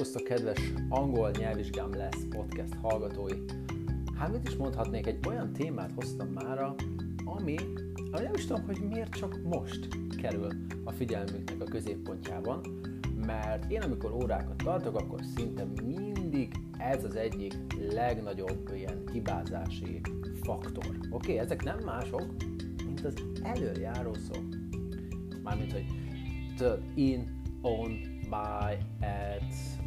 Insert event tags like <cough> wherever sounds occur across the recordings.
Szervusztok, kedves angol nyelvvizsgám lesz podcast hallgatói! Hát mit is mondhatnék, egy olyan témát hoztam mára, ami, ami nem is tudom, hogy miért csak most kerül a figyelmünknek a középpontjában, mert én amikor órákat tartok, akkor szinte mindig ez az egyik legnagyobb ilyen hibázási faktor. Oké, okay, ezek nem mások, mint az előjáró szó. Mármint, hogy in, on, by,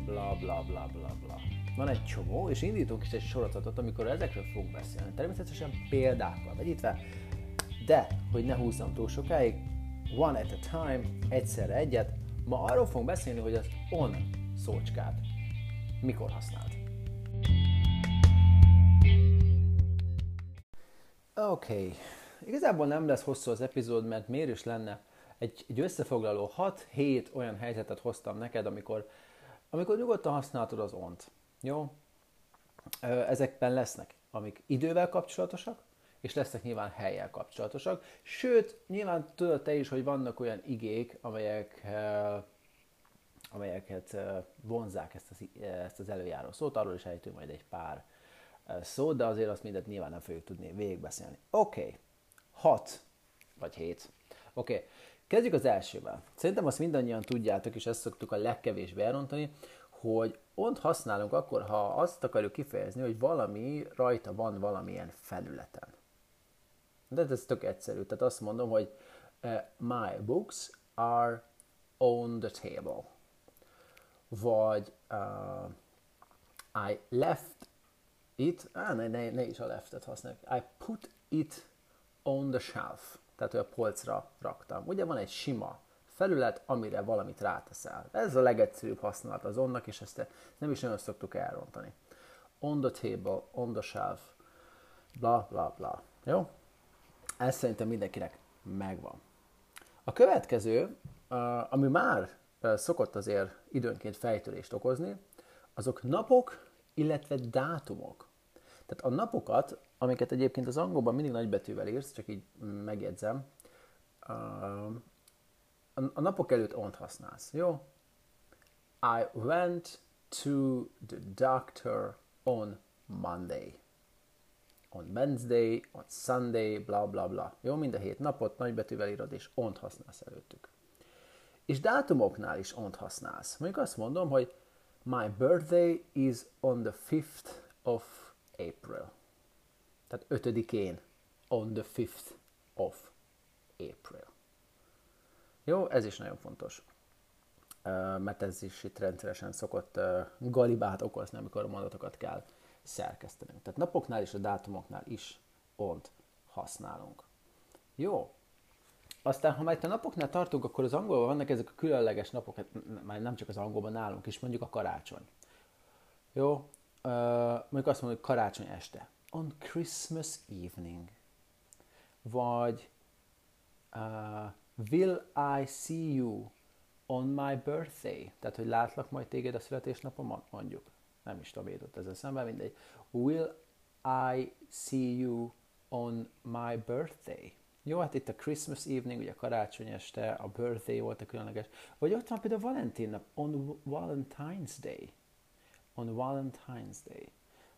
bla bla bla bla bla. Van egy csomó, és indítunk is egy sorozatot, amikor ezekről fogunk beszélni. Természetesen példákkal vegyítve, de, hogy ne húzzam túl sokáig, one at a time, egyszerre egyet, ma arról fogunk beszélni, hogy az on szócskát mikor használd. Oké, okay. igazából nem lesz hosszú az epizód, mert miért is lenne egy, egy összefoglaló 6-7 olyan helyzetet hoztam neked, amikor, amikor nyugodtan használhatod az ont. Jó? Ezekben lesznek, amik idővel kapcsolatosak, és lesznek nyilván helyel kapcsolatosak. Sőt, nyilván tudod te is, hogy vannak olyan igék, amelyek, amelyeket vonzák ezt az, ezt az előjáró szót, arról is ejtünk majd egy pár szót, de azért azt mindent nyilván nem fogjuk tudni végigbeszélni. Oké, okay. 6 vagy 7. Oké, okay. Kezdjük az elsővel. Szerintem azt mindannyian tudjátok, és ezt szoktuk a legkevésbé elrontani, hogy ont használunk akkor, ha azt akarjuk kifejezni, hogy valami rajta van valamilyen felületen. De ez tök egyszerű. Tehát azt mondom, hogy uh, my books are on the table. Vagy uh, I left it, ah, ne, ne, ne is a leftet használjuk. I put it on the shelf tehát hogy a polcra raktam. Ugye van egy sima felület, amire valamit ráteszel. Ez a legegyszerűbb használat az onnak, és ezt nem is nagyon szoktuk elrontani. On the table, on the shelf, bla bla bla. Jó? Ez szerintem mindenkinek megvan. A következő, ami már szokott azért időnként fejtörést okozni, azok napok, illetve dátumok. Tehát a napokat amiket egyébként az angolban mindig nagybetűvel írsz, csak így megjegyzem, a napok előtt ont használsz, jó? I went to the doctor on Monday. On Wednesday, on Sunday, bla bla bla. Jó, mind a hét napot nagybetűvel írod, és ont használsz előttük. És dátumoknál is ont használsz. Mondjuk azt mondom, hogy my birthday is on the 5th of April. Tehát ötödikén, on the 5th of April. Jó, ez is nagyon fontos. Mert ez is itt rendszeresen szokott galibát okozni, amikor a mondatokat kell szerkesztenünk. Tehát napoknál és a dátumoknál is ont használunk. Jó. Aztán, ha már itt a napoknál tartunk, akkor az angolban vannak ezek a különleges napok, hát már nem csak az angolban nálunk is, mondjuk a karácsony. Jó, uh, mondjuk azt mondom, hogy karácsony este on Christmas evening. Vagy uh, Will I see you on my birthday? Tehát, hogy látlak majd téged a születésnapomon, mondjuk. Nem is tudom, jutott ezzel szemben, mindegy. Will I see you on my birthday? Jó, hát itt a Christmas evening, ugye a karácsony este, a birthday volt a különleges. Vagy ott van például Valentin nap, on Valentine's Day. On Valentine's Day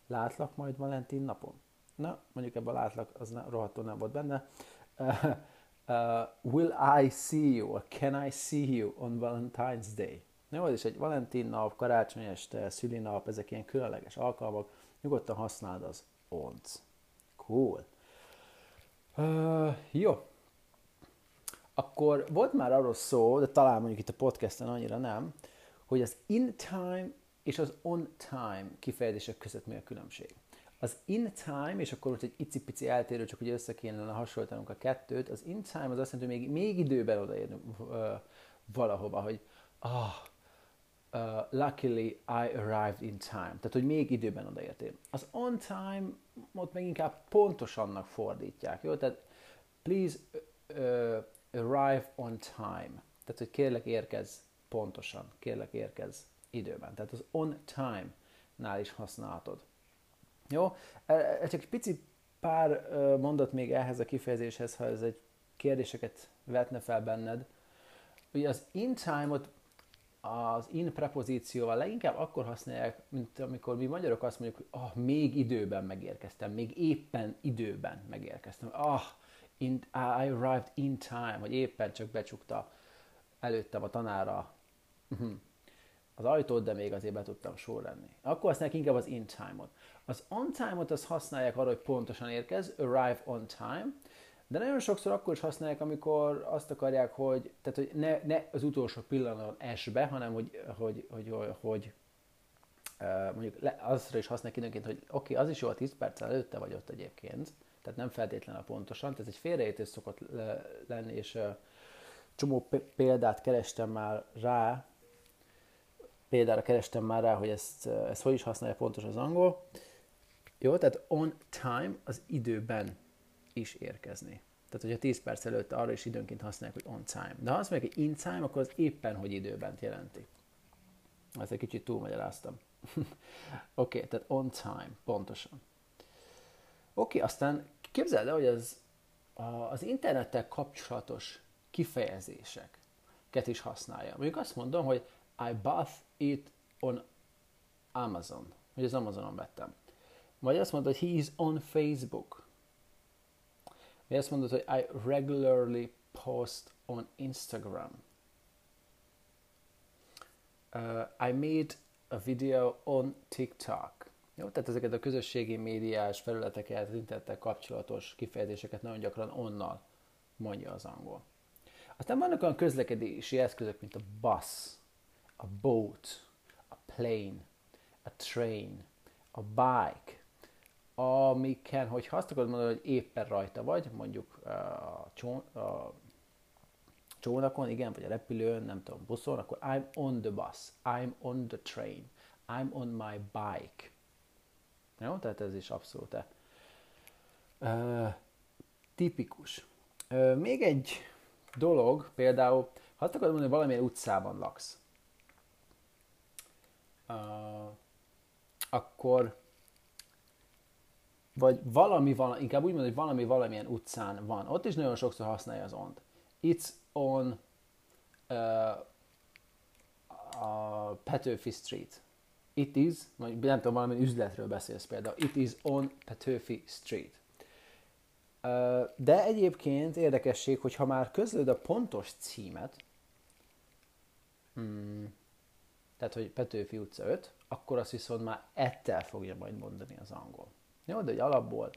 látlak majd Valentin napon. Na, mondjuk ebben a látlak, az ne, rohadtul nem volt benne. <laughs> Uh, uh, will I see you, or can I see you on Valentine's Day? Jó, és egy Valentin nap, karácsony este, szülinap, ezek ilyen különleges alkalmak, nyugodtan használd az onc. Cool. Uh, jó. Akkor volt már arról szó, de talán mondjuk itt a podcasten annyira nem, hogy az in time és az on time kifejezések között mi a különbség. Az in time, és akkor most egy icipici eltérő, csak hogy össze kéne hasonlítanunk a kettőt, az in time az azt jelenti, hogy még, még időben odaérünk valahova, hogy ah, uh, luckily I arrived in time. Tehát, hogy még időben odaértél. Az on time ott meg inkább pontosannak fordítják, jó? Tehát please uh, arrive on time. Tehát, hogy kérlek érkez pontosan, kérlek érkez időben. Tehát az on time-nál is használhatod. Jó? E, e, csak egy pici pár mondat még ehhez a kifejezéshez, ha ez egy kérdéseket vetne fel benned. Ugye az in time-ot az in prepozícióval leginkább akkor használják, mint amikor mi magyarok azt mondjuk, hogy ah, még időben megérkeztem, még éppen időben megérkeztem. Ah, in, I arrived in time, hogy éppen csak becsukta előttem a tanára mhm, az ajtót, de még azért be tudtam sor lenni. Akkor használják inkább az in time-ot. Az on time-ot azt használják arra, hogy pontosan érkez, arrive on time, de nagyon sokszor akkor is használják, amikor azt akarják, hogy, tehát, hogy ne, ne az utolsó pillanatban es be, hanem hogy, hogy, hogy, hogy, hogy mondjuk le, azra is használják időnként, hogy oké, okay, az is jó, a 10 perc előtte vagy ott egyébként, tehát nem feltétlenül pontosan, tehát ez egy félreértés szokott lenni, és csomó példát kerestem már rá, példára kerestem már rá, hogy ezt, ezt hogy is használja pontos az angol. Jó, tehát on time az időben is érkezni. Tehát, hogyha 10 perc előtt arra is időnként használják, hogy on time. De ha azt mondják, hogy in time, akkor az éppen, hogy időben jelenti. Ezt egy kicsit túlmagyaráztam. <laughs> Oké, okay, tehát on time, pontosan. Oké, okay, aztán képzeld el, hogy az, az internettel kapcsolatos kifejezéseket is használja. Mondjuk azt mondom, hogy I bought it on Amazon, hogy az Amazonon vettem. Vagy azt mondod, hogy he is on Facebook. Vagy azt mondod, hogy I regularly post on Instagram. Uh, I made a video on TikTok. Jó, tehát ezeket a közösségi médiás felületeket, internettel kapcsolatos kifejezéseket nagyon gyakran onnal mondja az angol. Aztán vannak olyan közlekedési eszközök, mint a bus, a boat, a plane, a train, a bike, amiken, hogyha azt akarod mondani, hogy éppen rajta vagy, mondjuk a, csón, a csónakon, igen, vagy a repülőn, nem tudom, buszon, akkor I'm on the bus, I'm on the train, I'm on my bike. Jó, tehát ez is abszolút uh, tipikus. Uh, még egy dolog, például, ha azt akarod mondani, hogy valamilyen utcában laksz, akkor vagy valami, valami, inkább úgy mondom, hogy valami valamilyen utcán van. Ott is nagyon sokszor használja az ont. It's on uh, a Petőfi Street. It is, vagy nem tudom, valami üzletről beszélsz például. It is on Petőfi Street. Uh, de egyébként érdekesség, hogy ha már közlöd a pontos címet, hmm, tehát hogy Petőfi utca 5, akkor azt viszont már ettel fogja majd mondani az angol. Jó, de hogy alapból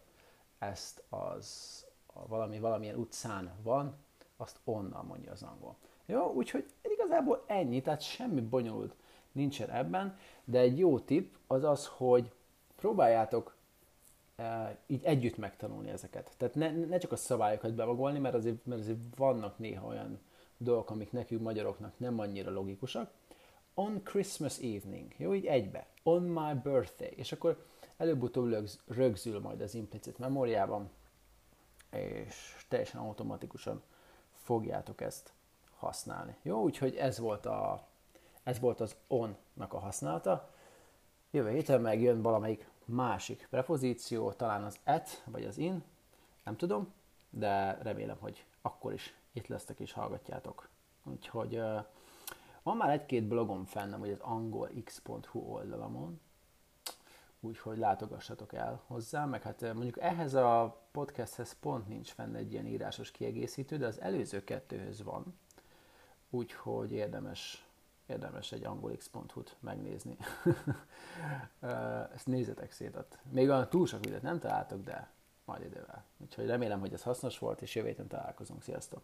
ezt az a valami, valamilyen utcán van, azt onnan mondja az angol. Jó, úgyhogy igazából ennyi, tehát semmi bonyolult nincsen ebben, de egy jó tipp az az, hogy próbáljátok e, így együtt megtanulni ezeket. Tehát ne, ne csak a szabályokat bevagolni, mert azért, mert azért vannak néha olyan dolgok, amik nekünk magyaroknak nem annyira logikusak. On Christmas evening, jó, így egybe. On my birthday. És akkor előbb-utóbb rögzül majd az implicit memóriában, és teljesen automatikusan fogjátok ezt használni. Jó, úgyhogy ez volt, a, ez volt az on-nak a használata. Jövő héten megjön valamelyik másik prepozíció, talán az at, vagy az in, nem tudom, de remélem, hogy akkor is itt lesztek és hallgatjátok. Úgyhogy uh, van már egy-két blogom fennem, hogy az angolx.hu oldalamon, úgyhogy látogassatok el hozzá, meg hát eh, mondjuk ehhez a podcasthez pont nincs fenn egy ilyen írásos kiegészítő, de az előző kettőhöz van, úgyhogy érdemes, érdemes egy angolx.hu-t megnézni. <laughs> Eh, ezt nézzetek szét, még olyan túl sok videót nem találtok, de majd idővel. Úgyhogy remélem, hogy ez hasznos volt, és jövő héten találkozunk. Sziasztok!